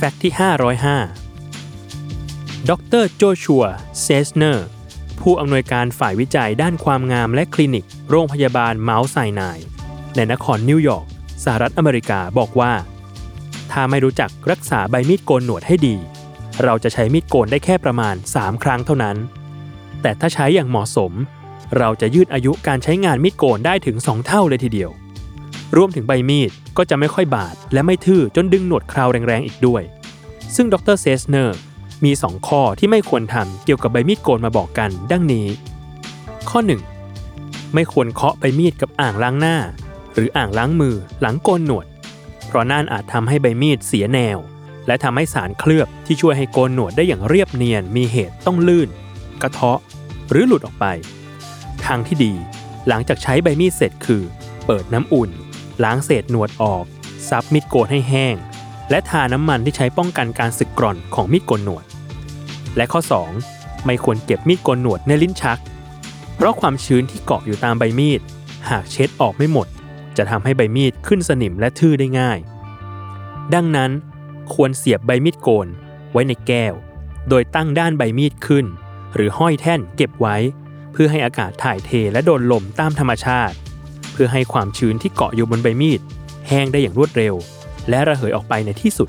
Fact ที่ 505 ดร. Joshua Zeichner ผู้อำนวยการฝ่ายวิจัยด้านความงามและคลินิก โรงพยาบาล Mount Sinai ในนครนิวยอร์กสหรัฐอเมริกาบอกว่า ถ้าไม่รู้จักรักษาใบมีดโกนหนวดให้ดี เราจะใช้มีดโกนได้แค่ประมาณ 3 ครั้งเท่านั้น แต่ถ้าใช้อย่างเหมาะสม เราจะยืดอายุการใช้งานมีดโกนได้ถึง 2 เท่าเลยทีเดียวรวมถึงใบมีดก็จะไม่ค่อยบาดและไม่ทื่อจนดึงหนวดเคราแรงๆอีกด้วย ซึ่งดร. Zeichner มี 2 ข้อที่ไม่ควรทำเกี่ยวกับใบมีดโกนมาบอกกัน ดังนี้ ข้อ 1 ไม่ควรเคาะใบมีดกับอ่างล้างหน้า หรืออ่างล้างมือหลังโกนหนวด เพราะนั่นอาจทำให้ใบมีดเสียแนว และทำให้สารเคลือบที่ช่วยให้โกนหนวดได้อย่างเรียบเนียนมีเหตุต้องร่อน กระเทาะ หรือหลุดออกไป ทางที่ดี หลังจากใช้ใบมีดเสร็จคือ เปิดน้ำอุ่น ล้างเศษหนวดออกซับมีดโกนให้แห้ง และทาน้ำมันที่ใช้ป้องกันการสึกกร่อนของมีดโกนหนวด และข้อ 2 ไม่ควรเก็บมีดโกนหนวดในลิ้นชัก เพราะความชื้นที่เกาะอยู่ตามใบมีด หากเช็ดออกไม่หมด จะทำให้ใบมีดขึ้นสนิมและทื่อได้ง่าย ดังนั้น ควรเสียบใบมีดโกนไว้ในแก้ว โดยตั้งด้านใบมีดขึ้น หรือห้อยแท่นเก็บไว้ เพื่อให้อากาศถ่ายเทและโดนลมตามธรรมชาติ เพื่อให้ความชื้นที่เกาะอยู่บนใบมีด แห้งได้อย่างรวดเร็ว และระเหยออกไปในที่สุด